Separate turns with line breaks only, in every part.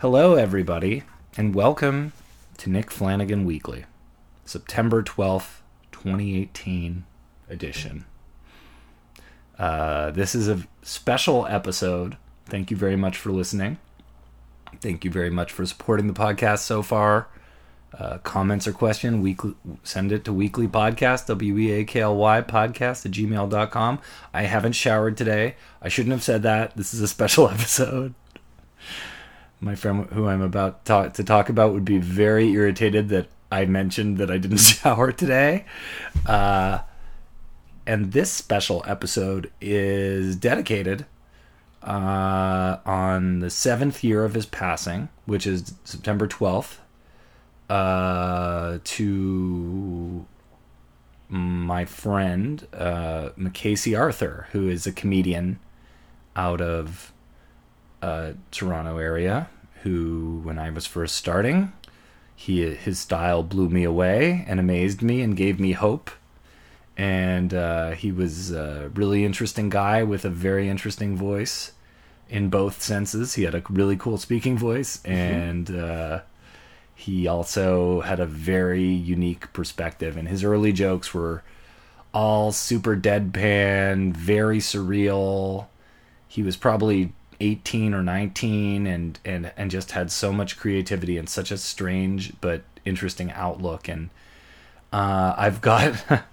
Hello, everybody, and welcome to Nick Flanagan Weekly, September 12th, 2018 edition. Uh, this is a special episode. Thank you very much for listening. Thank you very much for supporting the podcast so far. Uh, comments or question, weekly, send it to weekly podcast, W E A K L Y podcast at gmail.com. I haven't showered today. I shouldn't have said that. This is a special episode. My friend who I'm about to talk, to talk about would be very irritated that I mentioned that I didn't shower today. Uh, and this special episode is dedicated uh, on the seventh year of his passing, which is September 12th, uh, to my friend uh, McCasey Arthur, who is a comedian out of uh, Toronto area. Who, when I was first starting, he his style blew me away and amazed me and gave me hope. And uh, he was a really interesting guy with a very interesting voice in both senses. He had a really cool speaking voice, and uh, he also had a very unique perspective. And his early jokes were all super deadpan, very surreal. He was probably 18 or 19 and and and just had so much creativity and such a strange but interesting outlook. And uh, I've got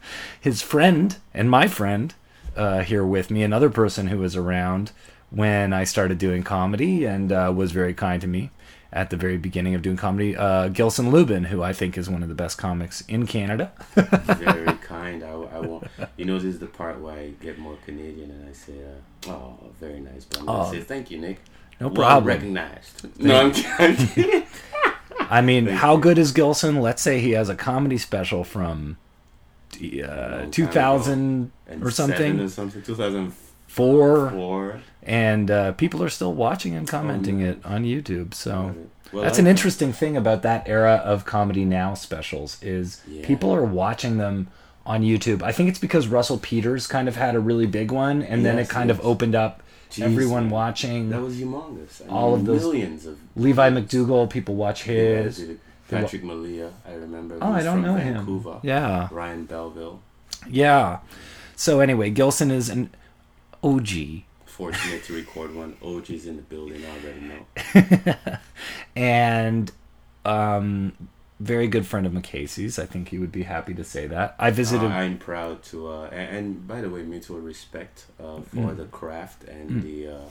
his friend and my friend uh, here with me, another person who was around when I started doing comedy and uh, was very kind to me at the very beginning of doing comedy. Uh, Gilson Lubin, who I think is one of the best comics in Canada.
very kind. I, I won't. You know, this is the part where I get more Canadian and I say, uh, "Oh, very nice." But I'm gonna
Oh.
say, "Thank you, Nick."
No
Well
problem.
recognized. No, I'm kidding.
I mean,
Thank
how
you.
good is Gilson? Let's say he has a comedy special from uh, 2000 or something,
or something. 2004.
four, and uh, people are still watching and commenting
Oh,
it on YouTube. So
Well,
that's
I-
an interesting thing about that era of comedy now specials is
Yeah.
people are watching them on YouTube. I think it's because Russell Peters kind of had a really big one, and then it
Yes,
kind of opened up
Jeez,
everyone watching.
That was humongous. I
All of those-
millions of
Levi MacDougall people watch his.
Yeah, Patrick Maliha, I remember.
Oh, I don't
from
know
Vancouver.
him. Yeah,
Ryan Belleville.
yeah. So anyway, Gilson is an OG,
Fortunate to record one. OG's in the building. I already know.
and um, very good friend of McCasey's. I think he would be happy to say that. I visited.
I'm proud to, uh, and, and by the way, mutual respect uh, for
Mm.
the craft and
Mm.
the, uh,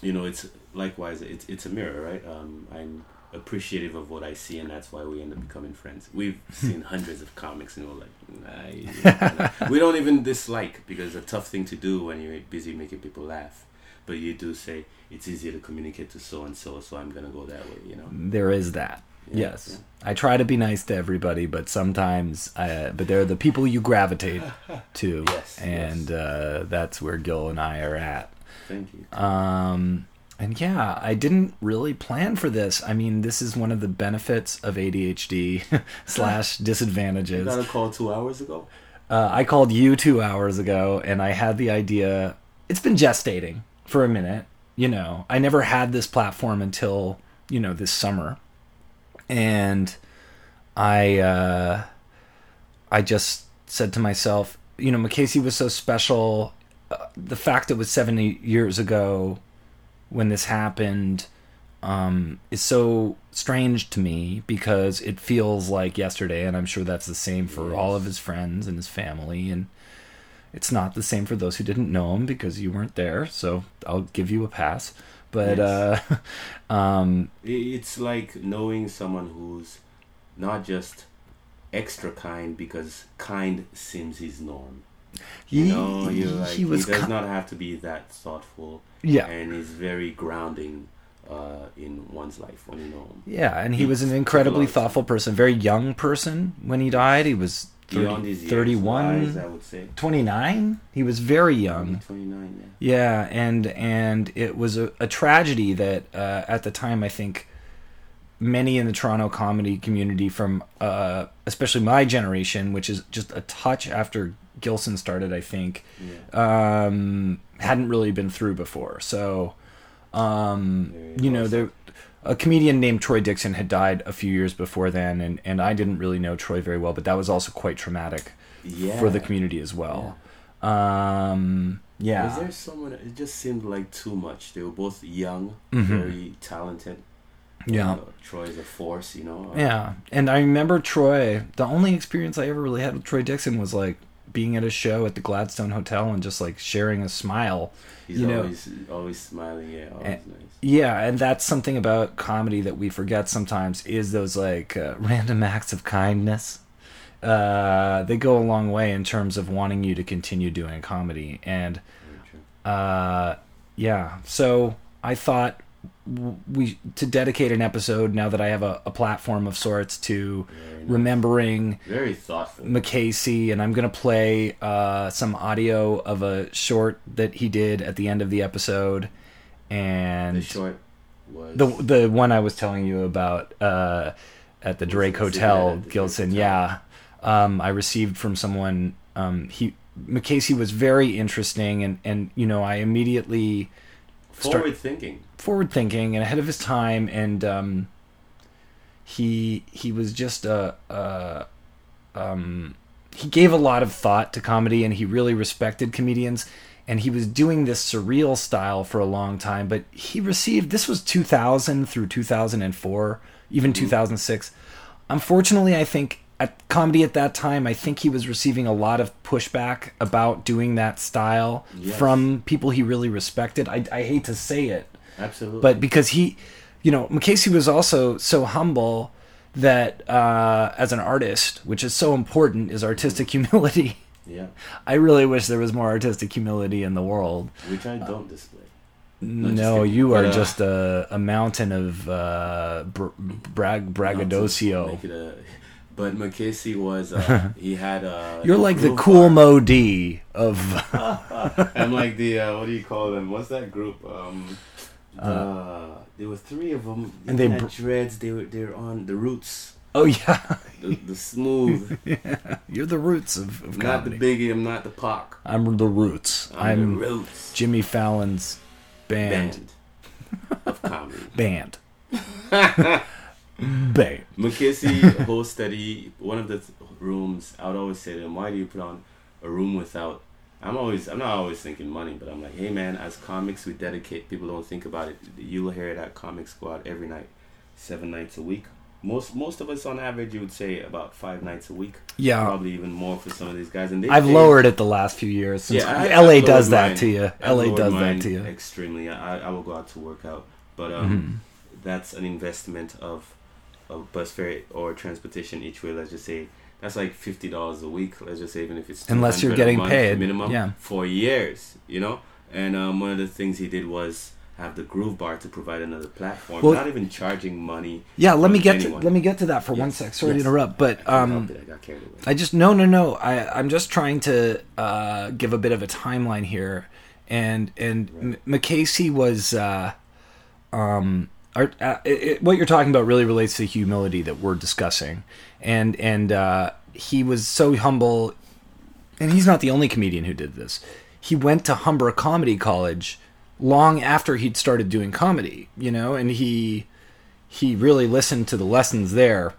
you know, it's likewise, it's it's a mirror, right? Um, I'm appreciative of what I see, and that's why we end up becoming friends. We've seen hundreds of comics, and we're like, nah, we don't even dislike because it's a tough thing to do when you're busy making people laugh. But you do say it's easier to communicate to so and so, so I'm gonna go that way, you know.
there is that.
Yeah,
yes, I try to be nice to everybody, but sometimes, uh, but they're the people you gravitate to,
Yes,
and
yes.
Uh, that's where Gil and I are at.
Thank you.
Um, and yeah, I didn't really plan for this. I mean, this is one of the benefits of ADHD slash disadvantages.
You got a call two hours ago.
Uh, I called you two hours ago, and I had the idea. It's been gestating for a minute. You know, I never had this platform until you know this summer, and I uh, I just said to myself, you know, McCasey was so special. Uh, the fact it was seventy years ago when this happened um, is so strange to me because it feels like yesterday, and I'm sure that's the same for all of his friends and his family, and it's not the same for those who didn't know him because you weren't there. So I'll give you a pass. But
Yes.
uh, um,
It's like knowing someone who's not just extra kind because kind seems his norm.
He,
You know, you're like,
he was
does
ki-
not have to be that thoughtful,
yeah.
and he's very grounding uh, in one's life when you know him.
Yeah, and he
He
was an incredibly
lot of time.
thoughtful person, very young person when he died. He was 30,
Beyond his years,
31,
wise, I would say.
29. He was very young.
29, yeah.
Yeah, and and it was a, a tragedy that uh, at the time I think many in the Toronto comedy community from uh, especially my generation, which is just a touch after Gilson started, I think,
yeah.
um, hadn't really been through before. So, um, you know, there a comedian named Troy Dixon had died a few years before then, and and I didn't really know Troy very well, but that was also quite traumatic
Yeah.
for the community as well. Um, yeah.
Was there someone? It just seemed like too much. They were both young,
Mhm.
very talented.
Yeah.
Uh, Troy's a force, you know. Uh,
Yeah, and I remember Troy. The only experience I ever really had with Troy Dixon was like being at a show at the Gladstone Hotel and just like sharing a smile.
He's
you know-
always always smiling. Yeah, always
And-
nice.
Yeah, and that's something about comedy that we forget sometimes is those like uh, random acts of kindness. Uh, they go a long way in terms of wanting you to continue doing comedy, and uh, yeah. So I thought we to dedicate an episode now that I have a, a platform of sorts to
Very, nice.
remembering
Very thoughtful.
McCasey, and I'm gonna play uh, some audio of a short that he did at the end of the episode, and
the short was
the the one I was telling you about uh, at the Drake Hotel,
the
Gilson.
Hotel?
Yeah, um, I received from someone. Um, he McCasey was very interesting, and and you know I immediately start-
forward thinking.
forward thinking and ahead of his time and um he he was just a, a um he gave a lot of thought to comedy and he really respected comedians and he was doing this surreal style for a long time but he received this was 2000 through 2004 even 2006 unfortunately i think at comedy at that time i think he was receiving a lot of pushback about doing that style
Yes.
from people he really respected. I, I hate to say it
Absolutely.
but because he you know mccasey was also so humble that uh, as an artist which is so important is artistic humility.
Yeah,
i really wish there was more artistic humility in the world.
Which I don't display. just
no you are
uh,
just a, a mountain of uh, br- brag braggadocio.
Make it a- but McCasey was uh, he had a.
you're like the
Kool
Moe Dee of
I'm like the uh, what do you call them? What's that group? Um, the, there were three of them.
Uh, and they
had
br-
dreads. They were they're on the roots,
oh yeah
the, the smooth.
you're the roots of, of
not the
comedy
Biggie. I'm not the Pac.
i'm the roots
I'm,
i'm,
the roots
jimmy fallon's band
band of comedy.
band band
McKissy whole he one of the th- rooms. I would always say to him, "Why do you put on a room without?" I'm always I'm not always thinking money, but I'm like, "Hey man, as comics, we dedicate. People don't think about it. You'll hear it at Comic Squad every night, seven nights a week. Most most of us on average, you would say about five nights a week.
yeah
Probably even more for some of these guys. And they
I've
pay-
lowered it the last few years since
Yeah, I-
LA does that
mine.
to you.
I've
LA does that to you.
Extremely. I, I will go out to work out, but um,
Mhm.
that's an investment of of bus fare or transportation each way. Let's just say that's like fifty dollars a week. Let's just say even if it's
Unless you're
200 a
getting paid,
minimum,
yeah.
for years, you know. And um, one of the things he did was have the Groove Bar to provide another platform,
Well-
not even charging money.
Yeah, let me get to let me get to that for one sec. Sorry
yes.
to interrupt, but
I
um,
I got carried away.
I just no no no. I I'm just trying to uh, give a bit of a timeline here, and and M- McCasey was uh, um uh, it, what you're talking about really relates to the humility that we're discussing, and and uh, he was so humble, and he's not the only comedian who did this. He went to Humber Comedy College long after he'd started doing comedy, you know, and he he really listened to the lessons there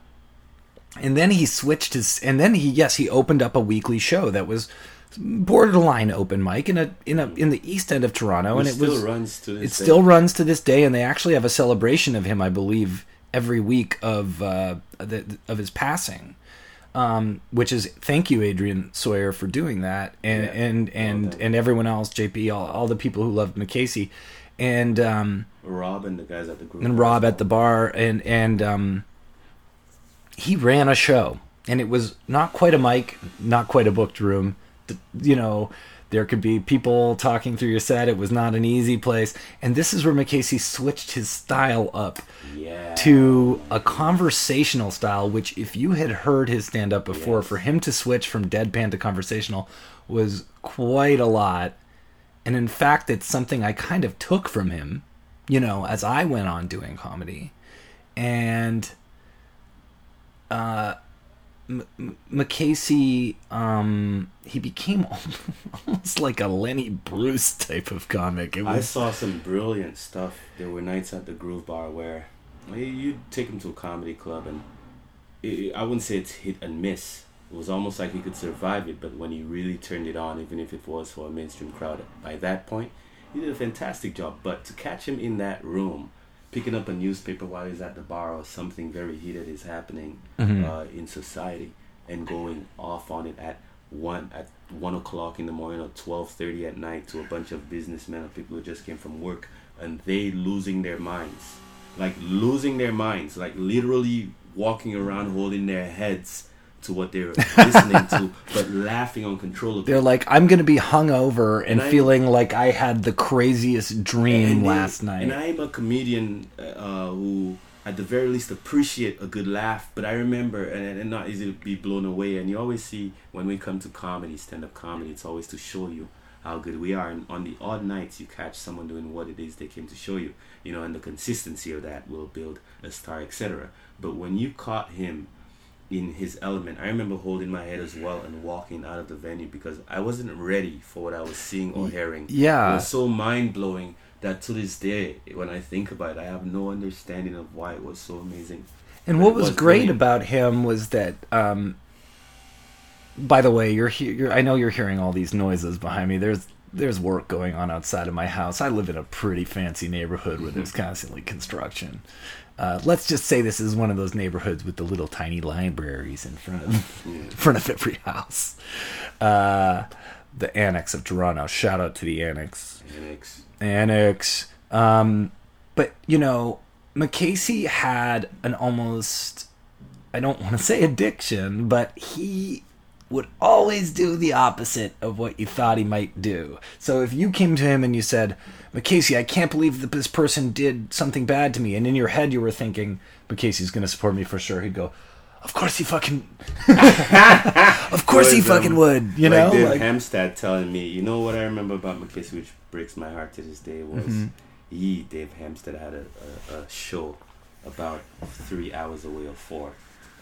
and then he switched his and then he yes he opened up a weekly show that was borderline open mic in a in a in the east end of Toronto and it
still
was
runs to this
it
day.
still runs to this day and they actually have a celebration of him I believe every week of uh the, of his passing um which is thank you Adrian Sawyer for doing that and
Yeah.
and and and everyone else JP all, all the people who loved McCasey and um
Rob and the guys at the group.
and Rob at the bar, and and um, he ran a show, and it was not quite a mic, not quite a booked room. You know, there could be people talking through your set. It was not an easy place, and this is where McCasey switched his style up
yeah.
to a conversational style. Which, if you had heard his stand up before,
Yes.
for him to switch from deadpan to conversational was quite a lot. And in fact, it's something I kind of took from him, you know, as I went on doing comedy. And uh, M- McCasey, um, he became almost like a Lenny Bruce type of comic. It
I saw some brilliant stuff. There were nights at the Groove Bar where you'd take him to a comedy club, and it, I wouldn't say it's hit and miss. It was almost like he could survive it, but when he really turned it on, even if it was for a mainstream crowd, by that point, he did a fantastic job. But to catch him in that room, picking up a newspaper while he's at the bar or something very heated is happening
Mhm.
uh, in society, and going off on it at one at one o'clock in the morning or twelve thirty at night to a bunch of businessmen or people who just came from work, and they losing their minds, like losing their minds, like literally walking around holding their heads to what they're listening to, but laughing uncontrollably.
They're like, I'm gonna be hungover and,
And
feeling like I had the craziest dream last night.
And I'm a comedian uh, who, at the very least, appreciate a good laugh. But I remember, and, and not easy to be blown away. And you always see when we come to comedy, stand-up comedy, it's always to show you how good we are. And on the odd nights, you catch someone doing what it is they came to show you. You know, and the consistency of that will build a star, etc. But when you caught him in his element. I remember holding my head as well and walking out of the venue because I wasn't ready for what I was seeing or hearing.
yeah.
It was so mind blowing that to this day, when I think about it, I have no understanding of why it was so amazing.
And what was
was
great about him was that. Um, by the way, you're here. You're, I know you're hearing all these noises behind me. There's there's work going on outside of my house. I live in a pretty fancy neighborhood where there's constantly construction. Uh, let's just say this is one of those neighborhoods with the little tiny libraries in front of in front of every house. Uh, the annex of Toronto. Shout out to the annex
Annex.
annex. Um, but you know, McCasey had an almost I don't want to say addiction, but he would always do the opposite of what you thought he might do. So if you came to him and you said, McCasey, I can't believe that this person did something bad to me, and in your head you were thinking, McCasey's going to support me for sure, he'd go, Of course he fucking. of course he
Was, um,
fucking would, you
like
know?
Dave
Like-
telling me, you know what I remember about McKissick, which breaks my heart to this day, was
Mhm.
he, Dave Hemstead, had a, a, a show about three hours away or four.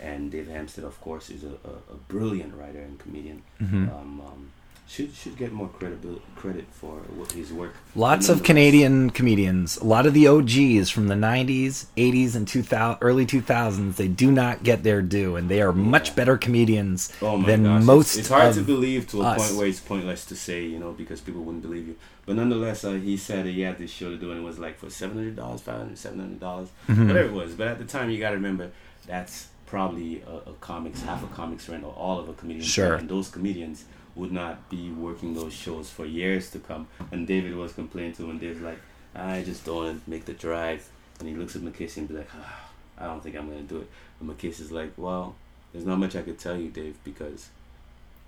And Dave Hemstead, of course, is a, a, a brilliant writer and comedian.
Mm-hmm.
Um, um, should should get more credibil- credit for what his work.
Lots of Canadian comedians. A lot of the OGs from the 90s, 80s, and 2000, early 2000s, they do not get their due, and they are much better comedians
Oh my
than
gosh, it's-
most
It's, hard
of
to believe to a
us.
point where it's pointless to say, you know, because people wouldn't believe you. But nonetheless, uh, he said he had this show to do, and it was like for seven hundred dollars, five hundred, seven hundred dollars,
Mhm.
whatever it was. But at the time, you got to remember that's probably a, a comics, half a comics rent, or all of a comedian's
Sure.
rent, and those comedians would not be working those shows for years to come. And David was complaining to him, and David's like, I just don't want to make the drive. And he looks at McKissick and be like, ah, I don't think I'm gonna do it. And McKissick's like, well, there's not much I could tell you, Dave, because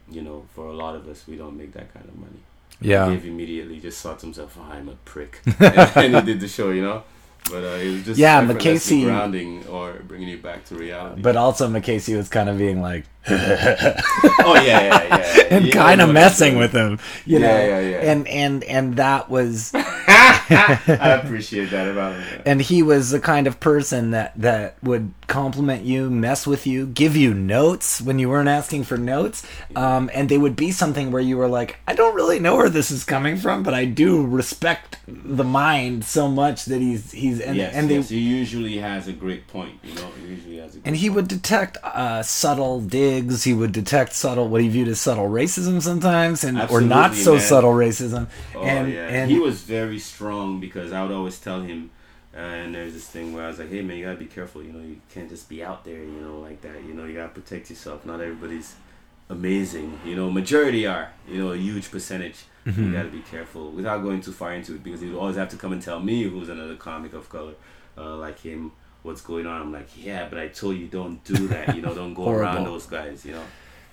you know, for a lot of us, we don't make that kind of money.
Yeah.
Dave immediately just thought to himself, oh, I'm a prick. and he did the show, you know? But uh, it was just
Yeah, McCasey-
grounding or bringing you back to reality.
But also, McCasey was kind of being like,
oh, yeah, yeah, yeah. yeah.
and kind of messing with him, you
Yeah,
know?
yeah, yeah.
And, and, and that was.
I appreciate that about him.
and he was the kind of person that, that would compliment you, mess with you, give you notes when you weren't asking for notes. Um, and they would be something where you were like, I don't really know where this is coming from, but I do respect the mind so much that he's, he's, and,
yes,
and they,
yes, he usually has a great point, you know? He usually has a great
and he would detect uh, subtle digs. He would detect subtle what he viewed as subtle racism sometimes, and or not so
man.
subtle racism.
Oh
and
yeah,
and
he was very strong because I would always tell him, uh, and there's this thing where I was like, "Hey man, you gotta be careful. You know, you can't just be out there, you know, like that. You know, you gotta protect yourself. Not everybody's amazing. You know, majority are. You know, a huge percentage.
Mm-hmm.
You gotta be careful without going too far into it because he'd always have to come and tell me, who's another comic of color, uh, like him, what's going on. I'm like, yeah, but I told you don't do that. You know, don't go around those guys. You know,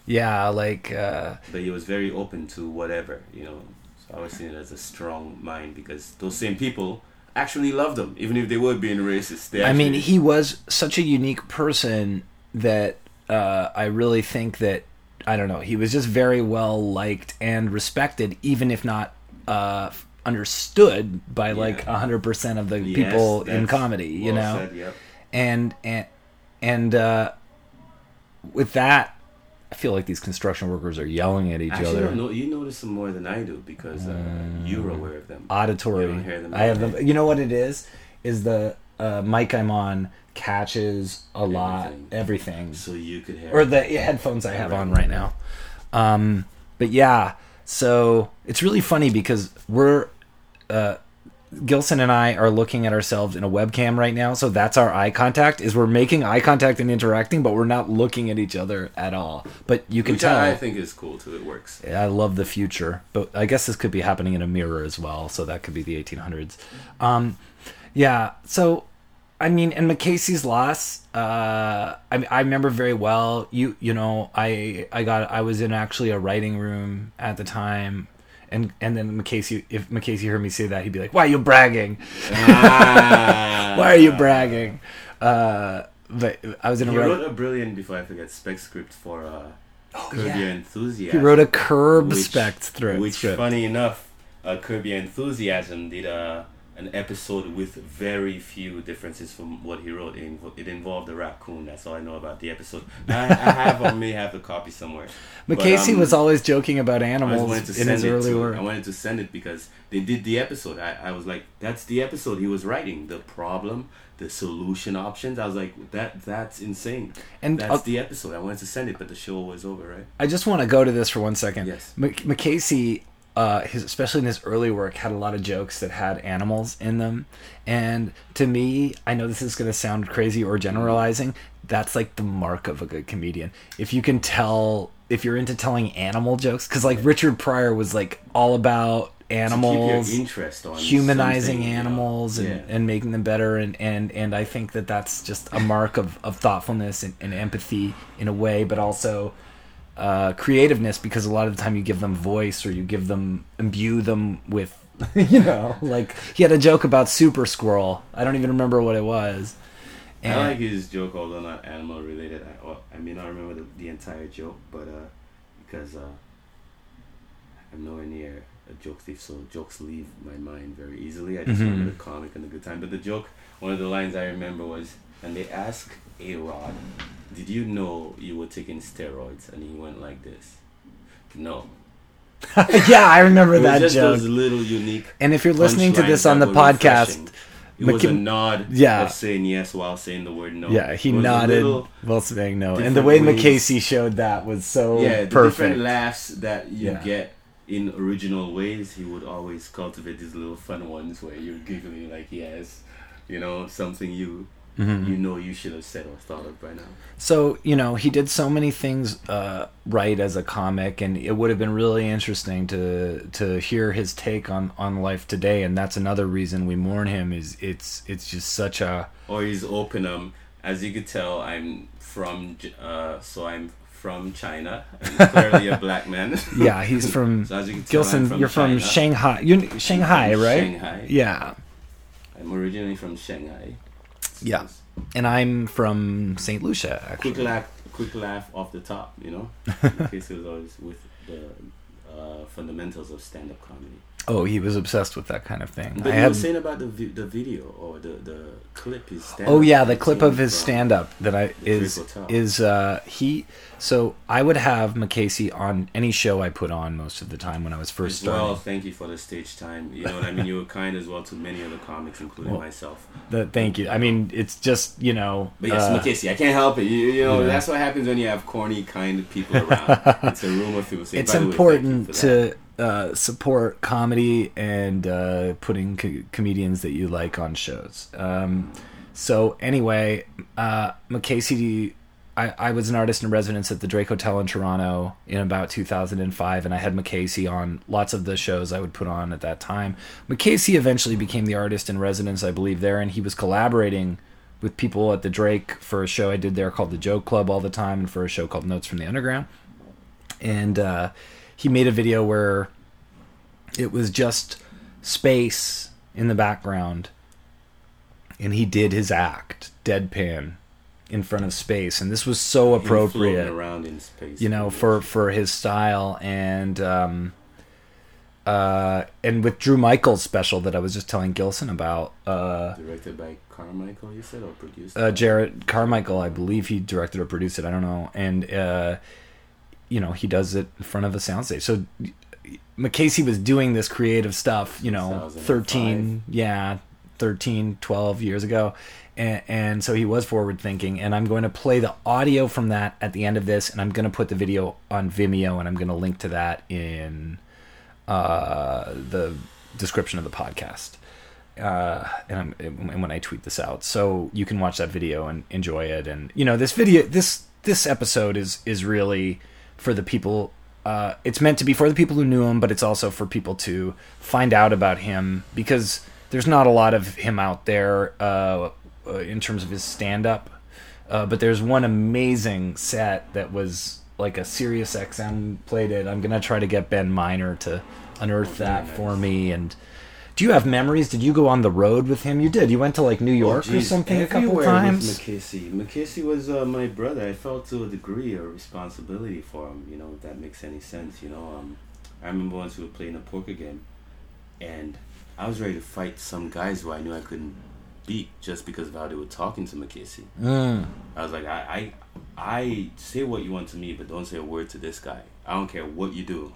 yeah, like uh,
but he was very open to whatever, you know. I was seeing it as a strong mind because those same people actually loved him, even if they were being racist. They
I mean, he was such a unique person that uh, I really think that I don't know. He was just very well liked and respected, even if not uh, understood by like
Yeah.
hundred percent of the
Yes,
people in comedy. You know,
said, yep.
and and and uh, with that, I feel like these construction workers are yelling at each
Actually,
other.
no, you notice them more than I do because uh,
Mm.
you're aware of them.
auditory.
You don't hear them
I have them. You know what it is? Is the uh, mic I'm on catches a lot
Everything.
everything,
So you could hear.
or the headphones I have on right now. Um, but yeah, so it's really funny because we're uh, Gilson and I are looking at ourselves in a webcam right now, so that's our eye contact. Is we're making eye contact and interacting, but we're not looking at each other at all. But you can
which
tell.
I, I think is cool too. It works.
I love the future, but I guess this could be happening in a mirror as well, so that could be the 1800s. Um, yeah, so I mean, and McCasey's loss, uh, I I remember very well. You you know, I I got I was in actually a writing room at the time. And, and then McCasey, if McCasey heard me say that, he'd be like, "Why are you bragging?
Ah.
Why are you bragging?" Uh, but I was in a
He wrote a brilliant, before I forget, spec script for uh, Curb
Oh, yeah.
Your
He wrote a curb
which-
spec through
Which, funny enough, uh, Curb Your Enthusiasm did uh, an episode with very few differences from what he wrote. It, it involved a raccoon. That's all I know about the episode. I, I have or may have the copy somewhere. But, um,
was always joking about animals in his early
to,
work.
I wanted to send it because they did the episode. I, I was like, that's the episode he was writing. The problem, the solution options. I was like, that that's insane.
And
that's
I'll-
the episode. I wanted to send it, but the show was over, right?
I just want to go to this for one second.
Yes.
Mc- McCasey, uh, his, especially in his early work, had a lot of jokes that had animals in them. And to me, I know this is going to sound crazy or generalizing. That's like the mark of a good comedian. If you can tell, if you're into telling animal jokes, because like Richard Pryor was like all about animals.
To keep your interest on
humanizing
something, you know.
animals and, and making them better and, and, and I think that that's just a mark of, of thoughtfulness and, and empathy in a way but also uh, creativeness because a lot of the time you give them voice or you give them imbue them with you know like he had a joke about super squirrel I don't even remember what it was
I like his joke, although not animal related. I, well, I may not remember the, the entire joke, but uh, because uh, I'm nowhere near a joke thief, so jokes leave my mind very easily. I just
Mhm.
remember the comic and the good time. But the joke, one of the lines I remember was, and they asked A Rod, "Did you know you were taking steroids?" And he went like this, "No."
yeah I remember that
just
joke
those little unique.
and if you're listening to this on the podcast
refreshing. It was a nod
Yeah.
of saying yes while saying the word no.
yeah he
It was a
nodded while saying no and the way
ways.
McCasey showed that was so
yeah, the
perfect
different laughs that you
Yeah.
get in original ways, he would always cultivate these little fun ones where you're giggling like yes, you know, something you
Mhm.
you know you should have said or thought of by now.
So you know he did so many things uh, right as a comic, and it would have been really interesting to to hear his take on on life today. And that's another reason we mourn him. Is it's it's just such a
Or he's open um as you could tell I'm from uh so I'm from China and clearly a black man.
yeah. He's from
So as you can tell,
Gilson.
from
you're from Shanghai. You Shanghai,
from
right?
Shanghai.
Yeah.
I'm originally from Shanghai.
Yeah. And I'm from Saint Lucia.
Quick laugh, quick laugh off the top, you know. Casey was always with the uh, fundamentals of stand-up comedy.
Oh, he was obsessed with that kind of thing.
But
I
you
had
were saying about the vi- the video or the the clip his stand.
Oh yeah, the clip of his stand up that I is is uh he so I would have McCasey on any show I put on most of the time when I was first
well,
starting.
thank you for the stage time. You know what I mean. You were kind as well to many other comics, including
Well,
myself.
The, thank you. I mean, it's just you know.
But yes,
uh,
McKinsey, I can't help it. You, you know
yeah.
that's what happens when you have corny, kind of people around. it's a room of people saying.
it's
"By the way,
important
for that."
Uh, support comedy and uh, putting co- comedians that you like on shows. Um, so anyway, uh, McCasey, I, I was an artist in residence at the Drake Hotel in Toronto in about 2005, and I had McCasey on lots of the shows I would put on at that time. McCasey eventually became the artist in residence, I believe, there, and he was collaborating with people at the Drake for a show I did there called the Joke Club all the time, and for a show called Notes from the Underground and uh, he made a video where it was just space in the background and he did his act deadpan in front of space and this was so appropriate
around in space.
you know for for his style and um uh and with drew michael's special that i was just telling gilson about uh
directed by Carmichael, you said, or produced?
uh, Jerrod Carmichael, I believe he directed or produced it. I don't know, and uh, you know he does it in front of a soundstage. So McCasey was doing this creative stuff, you know, thirteen, yeah, 13, 12 years ago. And, and so he was forward thinking. And I'm going to play the audio from that at the end of this. And I'm going to put the video on Vimeo and I'm going to link to that in uh, the description of the podcast. Uh, and, I'm, and when I tweet this out, so you can watch that video and enjoy it. And you know, this video, this this episode is is really for the people. Uh, it's meant to be for the people who knew him, but it's also for people to find out about him because there's not a lot of him out there uh, uh in terms of his stand up. Uh, but there's one amazing set that was like a Sirius XM played it. I'm gonna try to get Ben Miner to unearth that for me and do you have memories? Did you go on the road with him? You did. You went to like New York
oh,
or something a couple
Everywhere
times.
With McKessie. McKessie was uh, my brother. I felt to a degree a responsibility for him. You know, if that makes any sense. You know, um, I remember once we were playing a poker game, and I was ready to fight some guys who I knew I couldn't beat just because of how they were talking to McKessie.
Mm.
I was like, I, I, I say what you want to me, but don't say a word to this guy. I don't care what you do.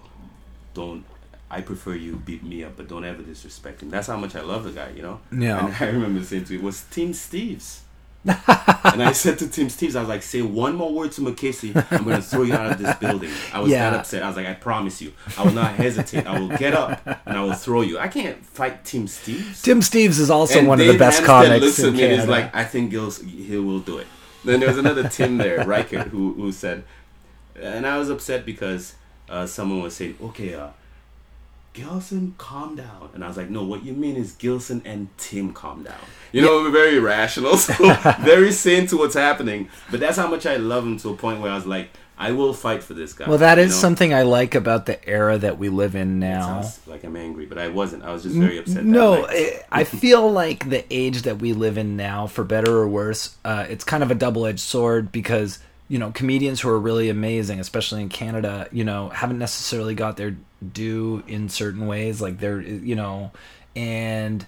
Don't I prefer you beat me up, but don't ever disrespect him. That's how much I love the guy, you know?
Yeah.
And I remember saying to him, it was Tim Steeves. and I said to Tim Steeves, I was like, say one more word to McKessie, I'm going to throw you out of this building. I was
Yeah.
that upset. I was like, I promise you, I will not hesitate. I will get up and I will throw you. I can't fight Tim Steeves.
Tim Steeves is also
And
one of the best
Hemstead
comics
looks at me and is like, I think Gil's, he will do it. Then there was another Tim there, Riker, who, who said, and I was upset because uh, someone was saying, okay, uh, Gilson, calm down. And I was like, no, what you mean is Gilson and Tim calm down. You know, we're very rational, so very sane to what's happening. But that's how much I love him to a point where I was like, I will fight for this guy.
well, that is you
know?
something I like about the era that we live in
It
now.
sounds like I'm angry, but I wasn't. I was just very upset.
No. I I feel like the age that we live in now, for better or worse, uh, it's kind of a double-edged sword because you know comedians who are really amazing, especially in Canada, you know, haven't necessarily got their due in certain ways. Like they're, you know, and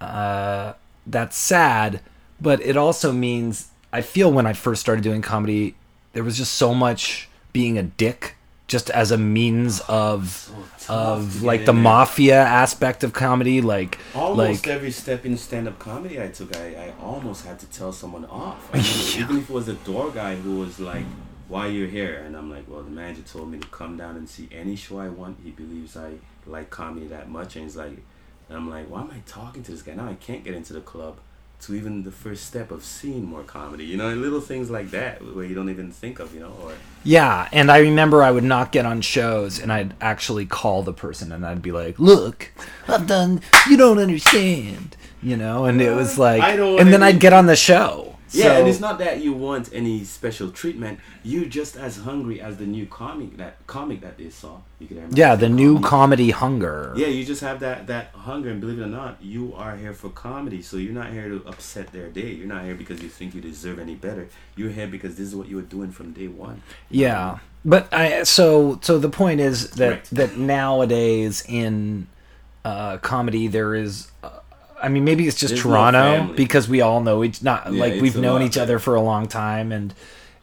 uh, that's sad. But it also means I feel when I first started doing comedy, there was just so much being a dick, just as a means of of like the mafia aspect of comedy, like
Almost
like
every step in stand-up comedy I took, I, I almost had to tell someone off. I mean, Even if it was a door guy who was like, "Why you here?" and I'm like, "Well, the manager told me to come down and see any show I want. He believes I like comedy that much." And he's like, and "I'm like, why am I talking to this guy now? I can't get into the club." To even the first step of seeing more comedy, you know, little things like that where you don't even think of, you know, or
Yeah, and I remember I would not get on shows and I'd actually call the person and I'd be like, "Look, I've done you don't understand." You know, and it was like
I don't
and then I'd get on the show.
Yeah,
So-
and it's not that you want any special treatment. You're just as hungry as the new comic that comic that they saw. You could
Yeah, the new comedy hunger.
Yeah, you just have that that hunger, and believe it or not, you are here for comedy. So you're not here to upset their day. You're not here because you think you deserve any better. You're here because this is what you were doing from day one.
Yeah, but I so so the point is that
Right.
that nowadays in uh, comedy there is. Uh, I mean, maybe it's just
There's
Toronto because we all know each not
Yeah,
like we've known
lot,
each
yeah.
other for a long time and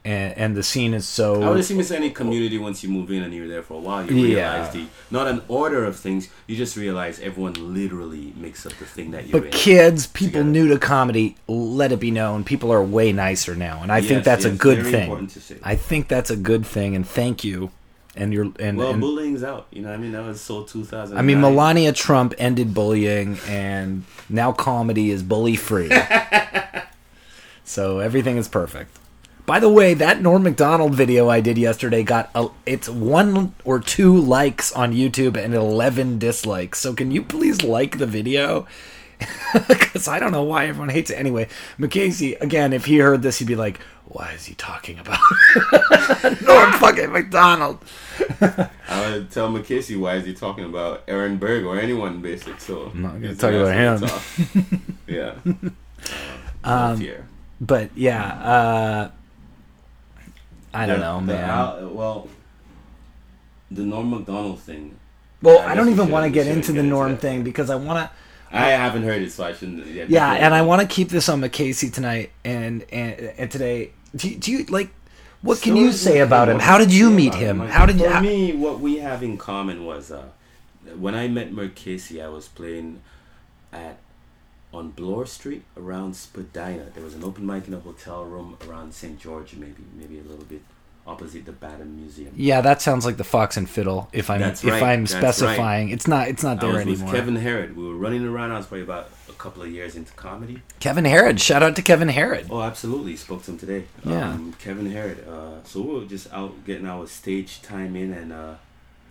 and and the scene is so.
I would assume it's any community once you move in and you're there for a while, you
Yeah.
realize the not an order of things. You just realize everyone literally makes up the thing that you're
but
in.
kids people
together.
new to comedy let it be known people are way nicer now and I think
Yes,
that's a good thing
important to say.
I think that's a good thing and thank you and you're and,
well,
and
bullying's out. You know, what I mean, that was so 2000.
I mean, Melania Trump ended bullying, and now comedy is bully free. so everything is perfect. By the way, that Norm Macdonald video I did yesterday got a, it's one or two likes on YouTube and eleven dislikes. So can you please like the video? Because I don't know why everyone hates it. Anyway, McCasey, again, if he heard this, he'd be like, "Why is he talking about Norm fucking McDonald?
I would tell McKinsey why is he talking about Aaron Berg or anyone basic. So I'm
not gonna talk about
him. yeah. Um.
But yeah, uh, I don't
The-
know,
the
man.
Well, the Norm Macdonald thing.
well,
I
I don't even want to get into the norm thing because I want to.
I haven't heard it, so I shouldn't. Yeah,
Yeah, and I want to keep this on McCasey tonight and and, and today. Do you, do you like? What can you say about him? How did you meet
about
him? How did you?
For me, what we have in common was uh, when I met Merc Casey, I was playing at on Bloor Street around Spadina. There was an open mic in a hotel room around St. George, maybe maybe a little bit opposite the Baden Museum.
Yeah, that sounds like the Fox and Fiddle. If I'm if
right,
I'm specifying, it's not it's not there anymore.
Kevin Herod. We were running around. I was probably about a couple of years into comedy.
Kevin Herod. Shout out to Kevin Herod.
Oh, absolutely. Spoke to him today.
Yeah.
Um, Kevin Herod. Uh, so we were just out getting our stage time in, and uh,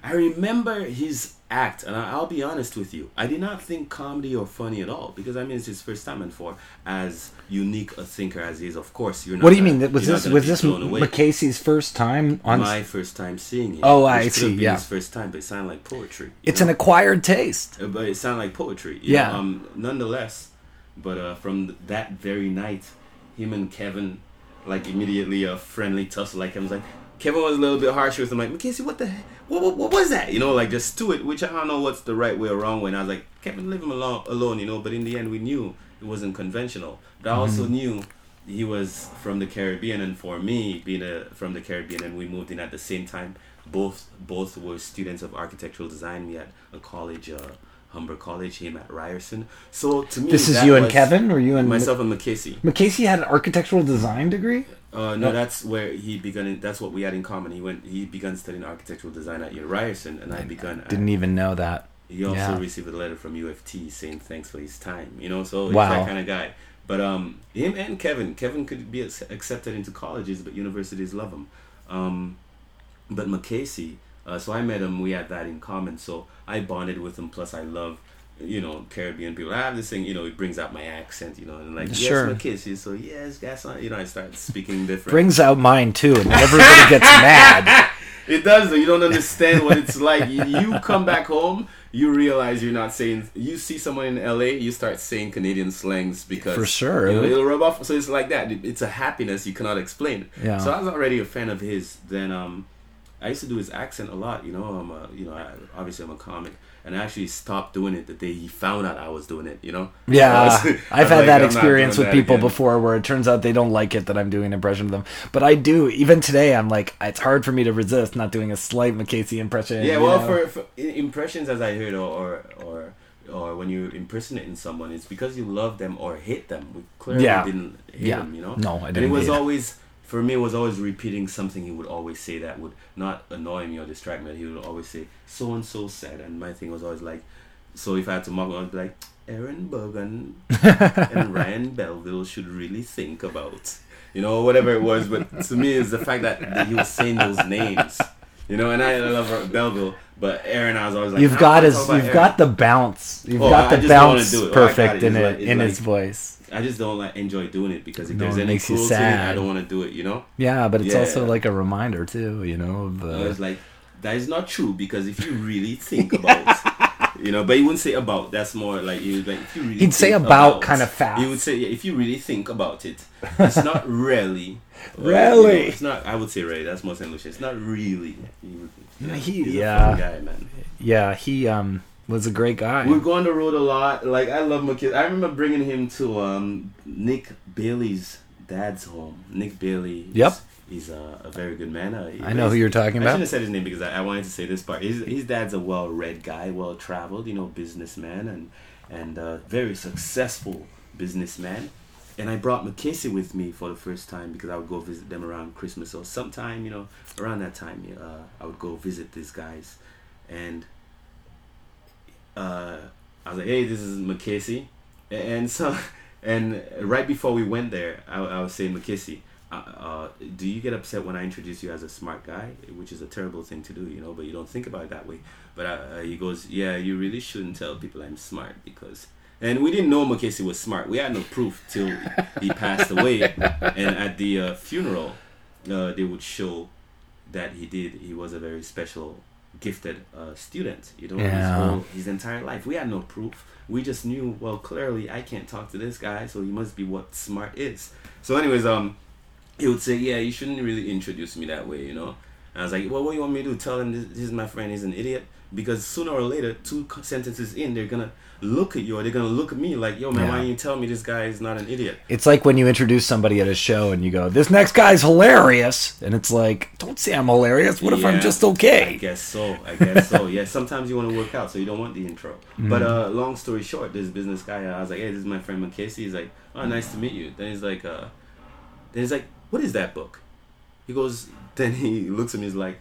I remember his act, and I, I'll be honest with you, I did not think comedy or funny at all because I mean it's his first time, and for as unique a thinker as he is, of course you're not.
What do you
gonna-
mean? That was this was this. McCasey's first time on?
My first time seeing him.
Oh, I see, yeah.
His first time, but it sounded like poetry.
it's
know?
an acquired taste.
Uh, but it sounded like poetry. you
Yeah.
know, um, nonetheless, but uh, from that very night, him and Kevin, like immediately a friendly tussle. Like Kevin's like, Kevin was a little bit harsh with him. Like, McKessie, what the heck? What, what, what was that? You know, like just to it, which I don't know what's the right way or wrong way. And I was like, Kevin, leave him alone, alone. You know. But in the end, we knew it wasn't conventional. But I also knew he was from the Caribbean, and for me, being a, from the Caribbean, and we moved in at the same time. Both both were students of architectural design. We at a college, uh, Humber College, him at Ryerson. So to me,
This is you and Kevin, or you and
myself and McKessie.
McCasey had an architectural design degree.
Uh, no, that's where he began. That's what we had in common. He went. He began studying architectural design at Ryerson, and I began. At,
Didn't even know that.
he also
Yeah.
received a letter from UFT saying thanks for his time. You know, so he's that kind of guy. But um, him and Kevin, Kevin could be accepted into colleges, but universities love him. Um, but McCasey, uh, so I met him. We had that in common. So I bonded with him. Plus, I love, you know, Caribbean people. I have this thing, you know, it brings out my accent, you know, and like
Sure.
yes, McCasey. So yes, that's not, you know, I start speaking different.
Brings out mine too, and everybody gets mad.
It does though. You don't understand what it's like. You, you come back home, you realize you're not saying. You see someone in LA, you start saying Canadian slangs because
For sure.
you know, it'll rub off. So it's like that. It's a happiness you cannot explain.
Yeah.
So I was already a fan of his. Then um, I used to do his accent a lot. You know, I'm a, you know, I, obviously I'm a comic, and I actually stopped doing it the day he found out I was doing it. You know.
Yeah,
was-
I've had
like,
that
I'm
experience with
that
people
again.
before where it turns out they don't like it that I'm doing an impression of them. But I do. Even today, I'm like, it's hard for me to resist not doing a slight McCasey impression.
Yeah, well, for, for impressions, as I heard, or or or, or when you're impersonating someone, it's because you love them or hate them. We clearly
Yeah.
didn't hate
Yeah.
them, you know.
No, I
And it
didn't
was always for me. It was always repeating something he would always say that would not annoy me or distract me. He would always say, "So and so said," and my thing was always like, so if I had to mock, him, I would be like, "Aaron Bergen and Ryan Belleville should really think about." You know, whatever it was, but to me, it's the fact that, that he was saying those names. You know, and I love Belleville, but Aaron, I was always like,
you've got his, you've
Aaron."
got the bounce. You've
Oh,
got
I
the
just don't wanna
bounce
it.
Perfect in it
like-
in
like-
his voice.
I just don't like enjoy doing it because if
No,
there's
it
any
makes
cruelty, I don't want to do it. You know,
Yeah, but it's
Yeah.
also like a reminder too. You know, of
I uh,
was
like, that is not true because if you really think about, you know, but he wouldn't say about. That's more like he would like if you really.
He'd say
think
about kinda fast.
He would say yeah, if you really think about it, it's not really.
Really?
you know, it's not. I would say really. That's more Saint Lucia. It's not really. He, would-
Yeah,
he's
he-
a
yeah.
fun guy, man.
yeah, he um was a great guy.
We go on the road a lot. Like I love my kid. I remember bringing him to um, Nick Bailey's dad's home. Nick Bailey.
Yep.
He's a, a very good man. Uh,
I know who you're talking about.
I shouldn't have said his name because I, I wanted to say this part. His, his dad's a well-read guy, well-traveled, you know, businessman, and and uh, very successful businessman. And I brought McCasey with me for the first time because I would go visit them around Christmas or sometime, you know, around that time. Uh, I would go visit these guys, and uh, I was like, "Hey, this is McCasey," and so, and right before we went there, I, I was saying, McCasey, uh, uh, do you get upset when I introduce you as a smart guy, which is a terrible thing to do, you know? But you don't think about it that way. But uh, he goes, "Yeah, you really shouldn't tell people I'm smart because." And we didn't know McCasey was smart. We had no proof till he passed away. And at the uh, funeral, uh, they would show that he did. He was a very special, gifted uh, student. You know, his whole his entire life. We had no proof. We just knew. Well, clearly, I can't talk to this guy, so he must be what smart is. So, anyways, um, he would say, "Yeah, you shouldn't really introduce me that way," you know. And I was like, "Well, what do you want me to do? Tell him this, this is my friend. He's an idiot." Because sooner or later, two sentences in, they're gonna look at you or they're gonna look at me like, "Yo, man, why
Yeah.
didn't you tell me this guy is not an idiot?"
It's like when you introduce somebody at a show and you go, "This next guy's hilarious," and it's like, "Don't say I'm hilarious. What if I'm just okay?"
I guess so. I guess so. Yeah. Sometimes you want to work out, so you don't want the intro.
Mm-hmm.
But uh, long story short, this business guy, uh, I was like, "Hey, this is my friend McCasey." He's like, "Oh, nice to meet you." Then he's like, uh, "Then he's like, what is that book?" He goes. Then he looks at me. He's like,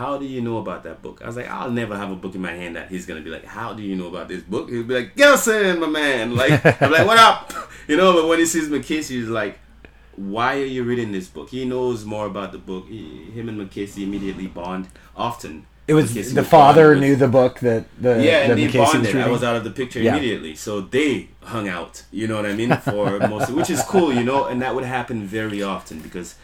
"How do you know about that book?" I was like, "I'll never have a book in my hand that he's gonna be like, how do you know about this book?" He'll be like, "Gilson, my man." Like, I'm like, "What up?" You know. But when he sees McCasey, he's like, why are you reading this book? He knows more about the book. He, him and McCasey immediately bond often.
It was the father knew the book that the
Yeah,
that
and they
McCasey was
bonded. I was out of the picture
Yeah.
immediately, so they hung out. You know what I mean? For most, which is cool, you know, and that would happen very often because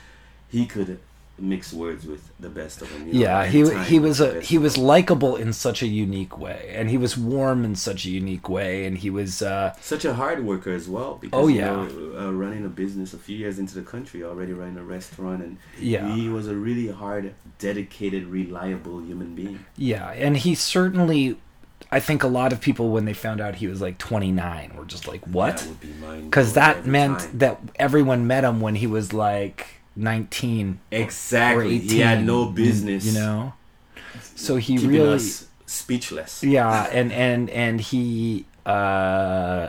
he could mix words with the best of them. You know,
yeah, he he was a he was likable in such a unique way, and he was warm in such a unique way, and he was uh,
such a hard worker as well. Because,
Oh,
you
yeah.
know, uh, running a business a few years into the country, already running a restaurant, and
Yeah.
he was a really hard, dedicated, reliable human being.
yeah, and he certainly. I think a lot of people when they found out he was like 29 were just like, "What?"
That would be.
Because that
every
meant
time.
that everyone met him when he was like 19 or
exactly he
18,
had no business.
you know. So he
keeping
really
speechless.
yeah and and and he uh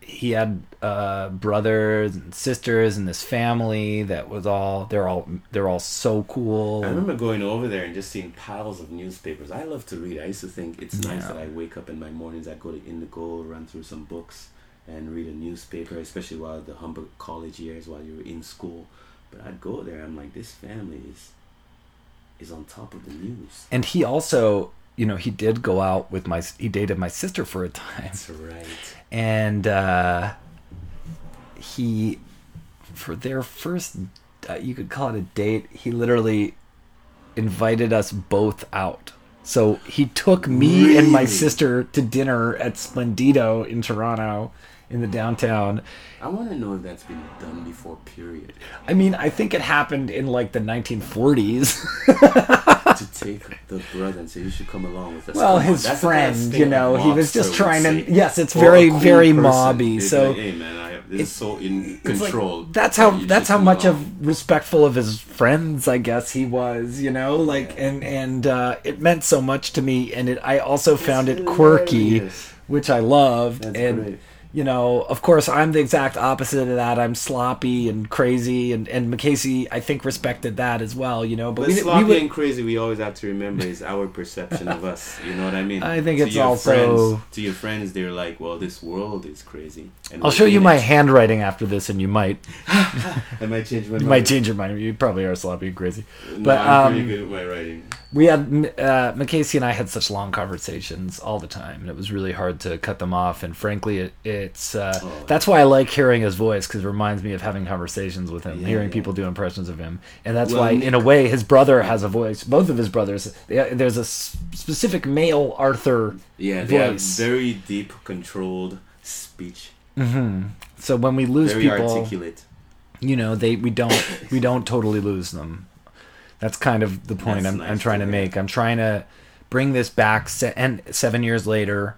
he had uh brothers and sisters and this family that was all they're all they're all so cool
I remember going over there and just seeing piles of newspapers. I love to read. I used to think it's nice
Yeah.
that I wake up in my mornings, I go to Indigo, run through some books, and read a newspaper, especially while the humble college years, while you were in school. But I'd go there, I'm like, this family is is on top of the news.
and he also you know he did go out with my he dated my sister for a time
That's right.
and uh he for their first uh, you could call it a date he literally invited us both out so he took me and my sister to dinner at splendido in toronto in the downtown
I want to know if that's been done before, period.
i mean i think it happened in like the 1940s
to take the brother and say, you should come along with us.
well
Come
his
that's the kind of
friend you know he was just trying to yes it's very very
person.
mobby so
like, hey man, I have, this is so in
It's like-
control.
that's how that's how much
along.
of respectful of his friends I guess he was, you know, like and and uh, it meant so much to me, and it I also found it quirky,
hilarious.
which I loved,
That's
and
great.
You know, of course, I'm the exact opposite of that. I'm sloppy and crazy, and and McCasey I think respected that as well, you know. But,
But
we,
sloppy
we would,
and crazy, we always have to remember is our perception of us. You know what I mean?
I think
To
it's
your
also-
friends, to your friends. They're like, well, this world is crazy. And
I'll show you my
it.
handwriting after this, and you might
I might change my
you
mind.
might change your mind. You probably are sloppy and crazy.
No,
but,
I'm
um,
pretty good at my writing.
We had uh, McCasey and I had such long conversations all the time, and it was really hard to cut them off. And frankly, it, it's uh,
Oh,
that's why I like hearing his voice because it reminds me of having conversations with him,
Yeah,
hearing
yeah.
people do impressions of him, and that's
Well,
why, in a way, his brother has a voice. Both of his brothers, they- there's a specific male Arthur.
Yeah, they have very deep, controlled speech.
So when we lose
Very
people,
articulate.
you know, they we don't we don't totally lose them. That's kind of the point I'm,
nice
I'm trying
to
to make. I'm trying to bring this back se- and seven years later,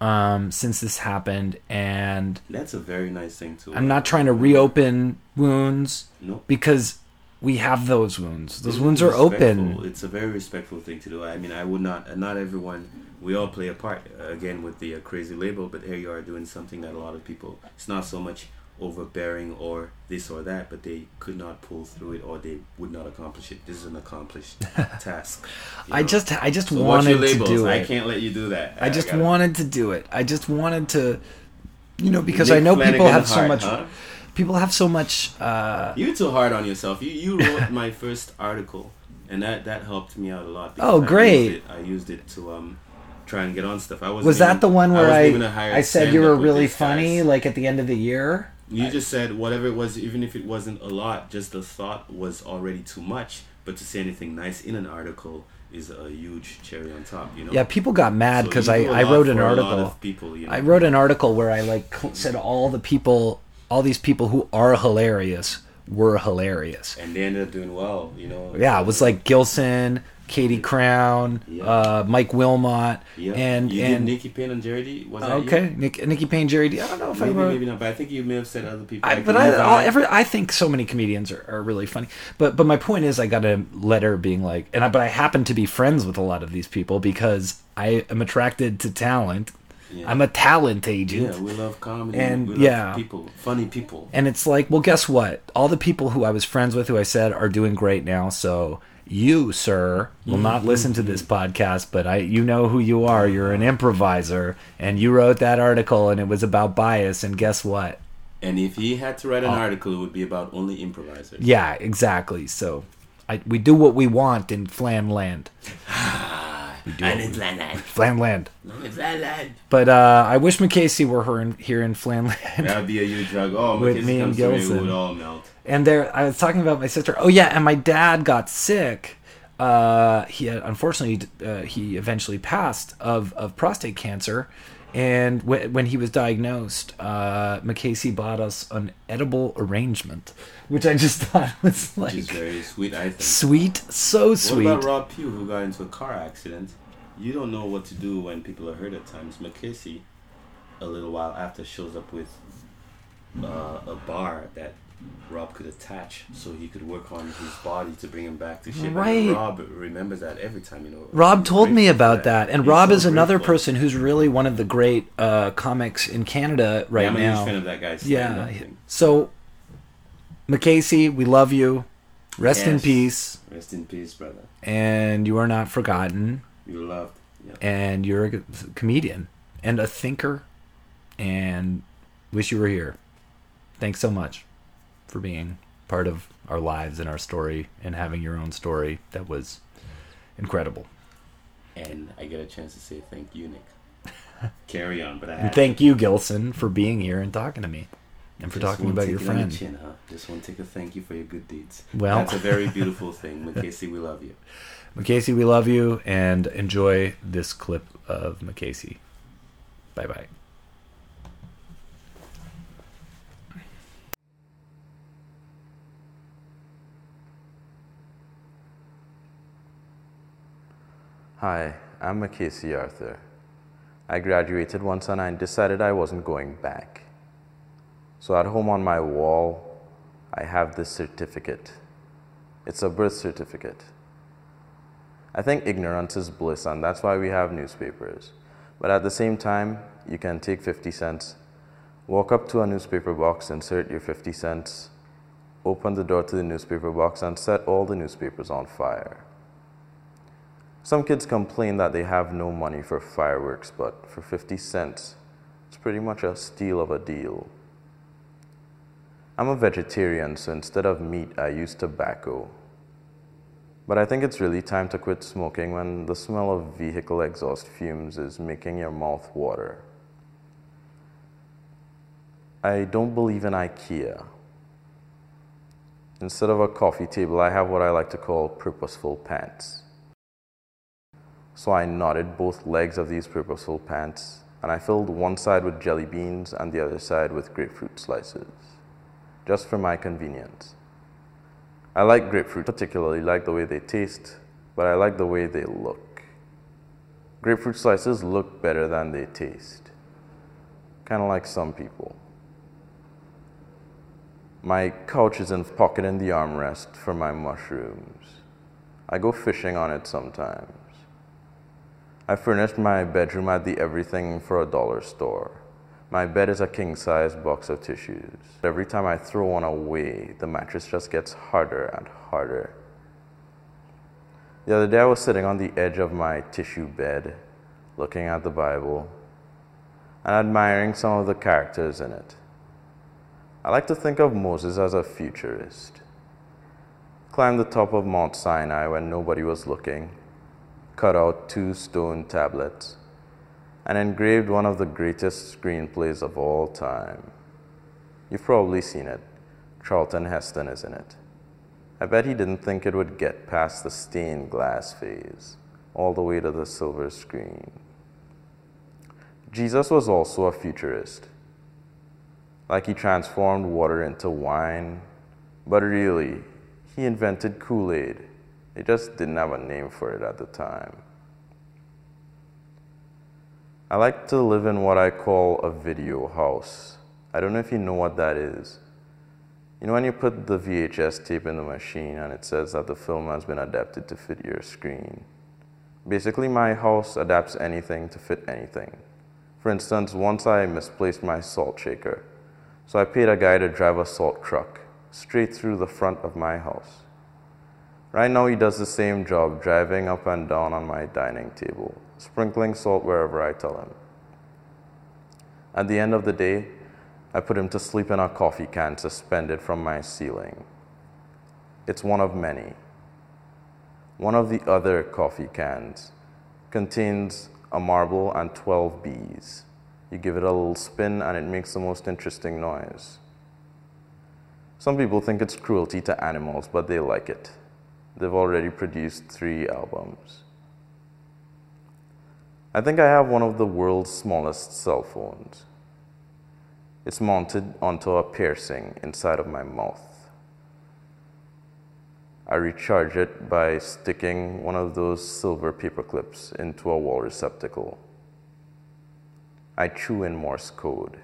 um, since this happened, and
That's a very nice thing to.
I'm not trying to reopen wounds
No.
because we have those wounds. Those
It's
wounds are
respectful.
open.
It's a very respectful thing to do. I mean, I would not. Not everyone. We all play a part. uh, Again, with the uh, crazy label, but here you are doing something that a lot of people. It's not so much overbearing or this or that, but they could not pull through it or they would not accomplish it. This is an accomplished task.
I
know?
just I just
So
wanted to do
I
it.
can't let you do that.
I just
gotta-
wanted to do it. I just wanted to, you know, because
Nick
I know people have so much.
huh?
People have so much. Uh,
You're too hard on yourself. You you wrote my first article, and that that helped me out a lot. because
Oh,
I used
great.
it- I used it to um try and get on stuff. I was
was that the one where I
was
I, said you were really funny, like at the end of the year?
You just said whatever it was, even if it wasn't a lot, just the thought was already too much. But to say anything nice in an article is a huge cherry on top. You know.
Yeah, people got mad because
you
I, I wrote an
for a lot
article.
people, you know.
I wrote an article where I like said all the people, all these people who are hilarious were hilarious.
and they ended up doing well. You know.
Yeah, it was like Gilson, Katie Crown,
Yeah.
uh, Mike Wilmot,
Yeah.
and
you
and
Nikki Payne and Jerry D. Was that you?
okay, Nick, Nikki Payne, Jerry. D. I don't know if
Maybe,
I
maybe not, but I think you may have said other people.
I,
like
but I, I think so many comedians are, are really funny. But but my point is, I got a letter being like, and I, but I happen to be friends with a lot of these people because I am attracted to talent.
Yeah.
I'm a talent agent.
Yeah, we love comedy.
And,
we love
yeah.
people, funny people.
And it's like, well, guess what? All the people who I was friends with, who I said are doing great now. So you, sir, will not listen to this podcast, but I, you know who you are. You're an improviser, and you wrote that article, and it was about bias. And guess what?
And if he had to write an article, it would be about only improvisers.
Oh. Yeah, exactly. So I, we do what we want in Flanland. We do
And
what we-
it's Flanland.
Flanland. But uh, I wish McCasey were her in, here in Flanland.
That would be a huge drug. Oh,
With
with
me and
comes to me,
Gilson.
we would all melt.
And there, I was talking about my sister. Oh yeah, and my dad got sick. Uh, he had, unfortunately uh, he eventually passed of of prostate cancer, and w- when he was diagnosed, uh, McCasey bought us an edible arrangement, which I just thought was
Which is
like
very sweet, I think.
sweet, so sweet.
What about Rob Pugh, who got into a car accident? You don't know what to do when people are hurt at times. McCasey, a little while after, shows up with uh, a bar that Rob could attach so he could work on his body to bring him back to shape. And
Right.
Rob remembers that every time, you know.
Rob told me about that, and
He's
Rob
so
is another
grateful.
person who's really one of the great uh, comics in Canada right
yeah, I'm a
now.
huge fan of that guy's
Yeah.
thing.
So, McCasey, we love you. Rest in peace.
Rest in peace, brother.
And you are not forgotten.
You're loved. Yeah.
And you're a comedian and a thinker. And wish you were here. Thanks so much for being part of our lives and our story and having your own story that was incredible.
And I get a chance to say thank you, Nick. Carry on, but I
thank you, Gilson, for being here and talking to me and for
Just
talking about your
take on the
friend.
Chin, huh? Just want to take a thank you for your good deeds.
Well-
that's a very beautiful thing. McCasey, we love you.
McCasey, we love you and enjoy this clip of McCasey. Bye bye.
Hi, I'm Macasey Arthur. I graduated once and I decided I wasn't going back. So at home on my wall, I have this certificate. It's a birth certificate. I think ignorance is bliss, and that's why we have newspapers. But at the same time, you can take 50 cents, walk up to a newspaper box, insert your 50 cents, open the door to the newspaper box, and set all the newspapers on fire. Some kids complain that they have no money for fireworks, but for 50 cents, it's pretty much a steal of a deal. I'm a vegetarian, so instead of meat, I use tobacco. But I think it's really time to quit smoking when the smell of vehicle exhaust fumes is making your mouth water. I don't believe in IKEA. Instead of a coffee table, I have what I like to call purposeful pants. So I knotted both legs of these purposeful pants, and I filled one side with jelly beans and the other side with grapefruit slices, just for my convenience. I like grapefruit, particularly like the way they taste, but I like the way they look. Grapefruit slices look better than they taste, kind of like some people. My couch is in pocket in the armrest for my mushrooms. I go fishing on it sometimes. I furnished my bedroom at the everything for a dollar store. My bed is a king size box of tissues. Every time I throw one away, the mattress just gets harder and harder. The other day, I was sitting on the edge of my tissue bed, looking at the Bible and admiring some of the characters in it. I like to think of Moses as a futurist. Climbed the top of Mount Sinai when nobody was looking, cut out two stone tablets, and engraved one of the greatest screenplays of all time. You've probably seen it. Charlton Heston is in it. I bet he didn't think it would get past the stained glass phase, all the way to the silver screen. Jesus was also a futurist. Like he transformed water into wine, But really, he invented Kool Aid. He just didn't have a name for it at the time. I like to live in what I call a video house. I don't know if you know what that is. You know when you put the VHS tape in the machine and it says that the film has been adapted to fit your screen? Basically, my house adapts anything to fit anything. For instance, once I misplaced my salt shaker, so I paid a guy to drive a salt truck straight through the front of my house. Right now, he does the same job driving up and down on my dining table, sprinkling salt wherever I tell him. At the end of the day, I put him to sleep in a coffee can suspended from my ceiling. It's one of many. One of the other coffee cans contains a marble and 12 bees. You give it a little spin and it makes the most interesting noise. Some people think it's cruelty to animals, but they like it. They've already produced three albums. I think I have one of the world's smallest cell phones. It's mounted onto a piercing inside of my mouth. I recharge it by sticking one of those silver paper clips into a wall receptacle. I chew in Morse code.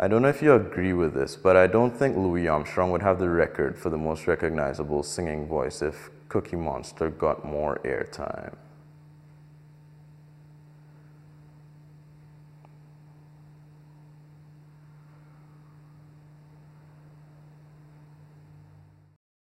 I don't know if you agree with this, but I don't think Louis Armstrong would have the record for the most recognizable singing voice if Cookie Monster got more airtime.